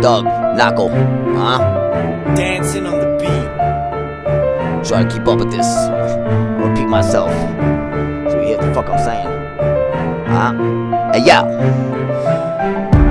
Doug, Knockle, huh? Dancing on the beat. Try to keep up with this. I'll repeat myself. So you hear the fuck I'm saying. Huh? Hey, yo.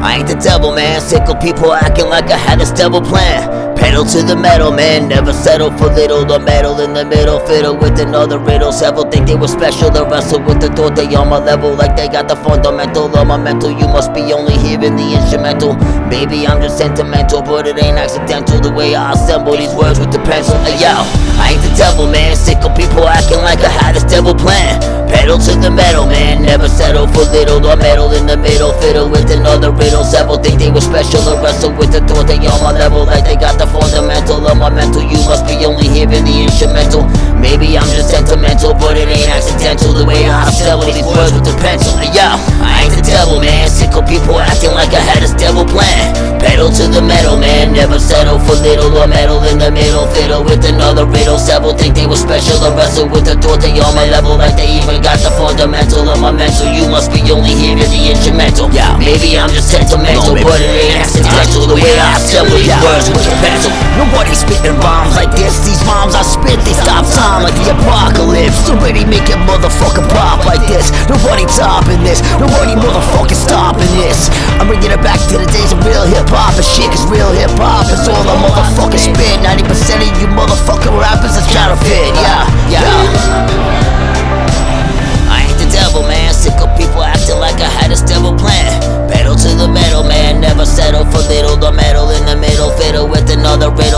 I ain't the devil, man. Sick of people acting like I had this devil plan. Pedal to the metal, man. Never settle for little. The metal in the middle, fiddle with another riddle. Several think they were special. The wrestle with the thought they on my level, like they got the fundamental of my mental. You must be only hearing the instrumental. Maybe I'm just sentimental, but it ain't accidental. The way I assemble these words with the pencil. Hey, yo, I ain't the devil, man. Sick of people acting like I had this devil plan. Pedal to the metal, man. Never settle for little. Or metal in the middle, fiddle with another riddle. Several think they were special. The wrestle with the thought they on my level, like they got the fundamental of my mental. You must be only hearing the instrumental. Maybe I'm just sentimental, but it ain't accidental. The way I sell these words with the pencil. Yo, I ain't the devil, man. Sick of people acting like I had this devil plan. Pedal to the metal, man. Never settle for little or metal in the middle. Fiddle with another riddle. Several think they were special. The wrestle with the thought they on my level, like they even got the fundamental of my mental. So you must be only hearing the instrumental. Yeah, maybe I'm just sentimental, but it ain't accidental. The way I assemble these words with the pencil. Nobody spitting rhymes like this. These rhymes I spit, they stop time like the apocalypse. Nobody make a motherfucker pop like this. Nobody topping this. Nobody motherfucking stopping this. I'm bringing it back to the days of real hip hop and shit. Cause real hip hop is all I motherfucking spit. 90% of you motherfucking rappers is to fit. Yeah, yeah.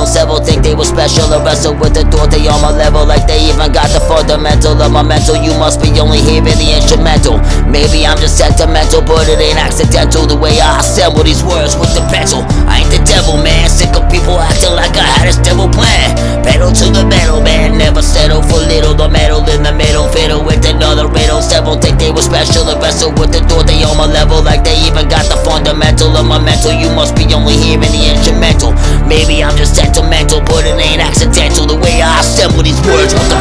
Several think they were special. The wrestle with the thought they on my level, like they even got the fundamental of my mental. You must be only hearing the instrumental. Maybe I'm just sentimental, but it ain't accidental. The way I assemble these words with the pencil. I ain't the devil, man. Sick of people acting like I had this devil plan. Pedal to the metal, man. Never settle for little. The metal in the middle, fiddle with another riddle. Several think they were special. The wrestle with the thought they on my level, like they even got the fundamental of my mental. You must be only hearing the instrumental. Maybe I'm just sentimental, these words the.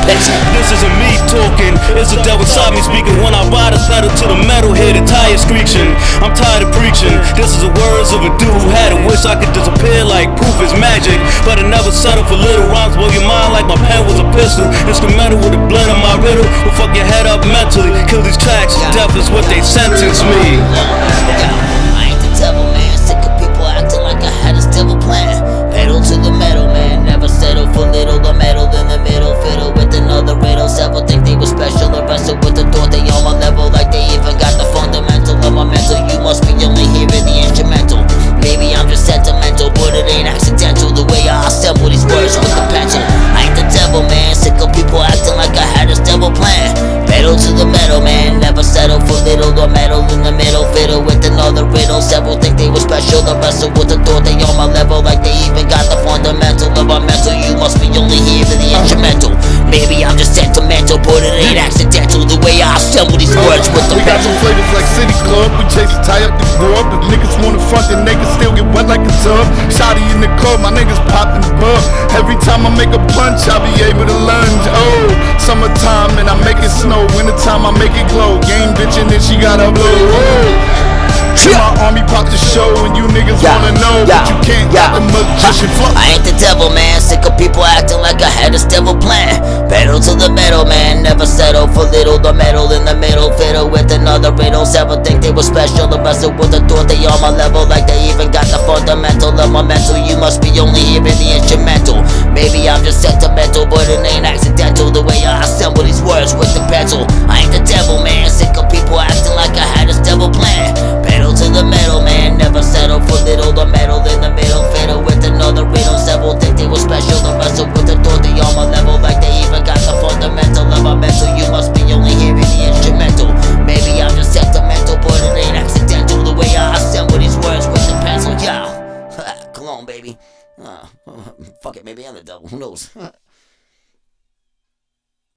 This isn't me talking, it's the devil inside me speaking. When I ride a saddle to the metal, hear the tires screeching. I'm tired of preaching. This is the words of a dude who had a wish I could disappear like proof is magic. But I never settle for little rhymes, blow your mind like my pen was a pistol. Instrumental with a blend of my riddle. Will fuck your head up mentally. Kill these tracks, death is what they sentence me. Pedal to the metal, man. Never settle for little. The metal in the middle, fiddle with another riddle. Several think they were special. The wrestle with the thought they on my level, like they even got the fundamental of my mental. You must be only here for the instrumental. Maybe I'm just sentimental, but it ain't accidental. The way I assemble these words with the We got some flavors like City Club. We chase the tie up the grub. If niggas wanna front, then they can still get wet like a tub. Shotty in the club, my niggas poppin' the bub. Every time I make a punch, I'll be able to lunge. Oh, summertime and I make it snow. Wintertime I make it glow. Game bitch and then she got a blow. Oh. My army pop the show and you niggas Yeah, wanna know, yeah, but you can't yeah. got the magician flow. I ain't the devil, man. Sick of people acting like I had this devil plan. Pedal to the metal, man. Never settle for little. The metal in the middle, fiddle with another riddle. Several think they were special. The assemble these words with the pencil. I ain't the devil, man. Sick of people acting like I had this devil plan. Pedal to the metal, man. Never settle for little. The metal in the middle, fiddle with another riddle. Several think they were special. The wrestle with the thought they on my level, like they even got the fundamental of my mental. You must be only hearing the instrumental. Maybe I'm just sentimental, but it ain't accidental. The way I assemble these words with the pencil, yeah. Cologne, baby. Uh, fuck it, maybe I'm the devil. Who knows?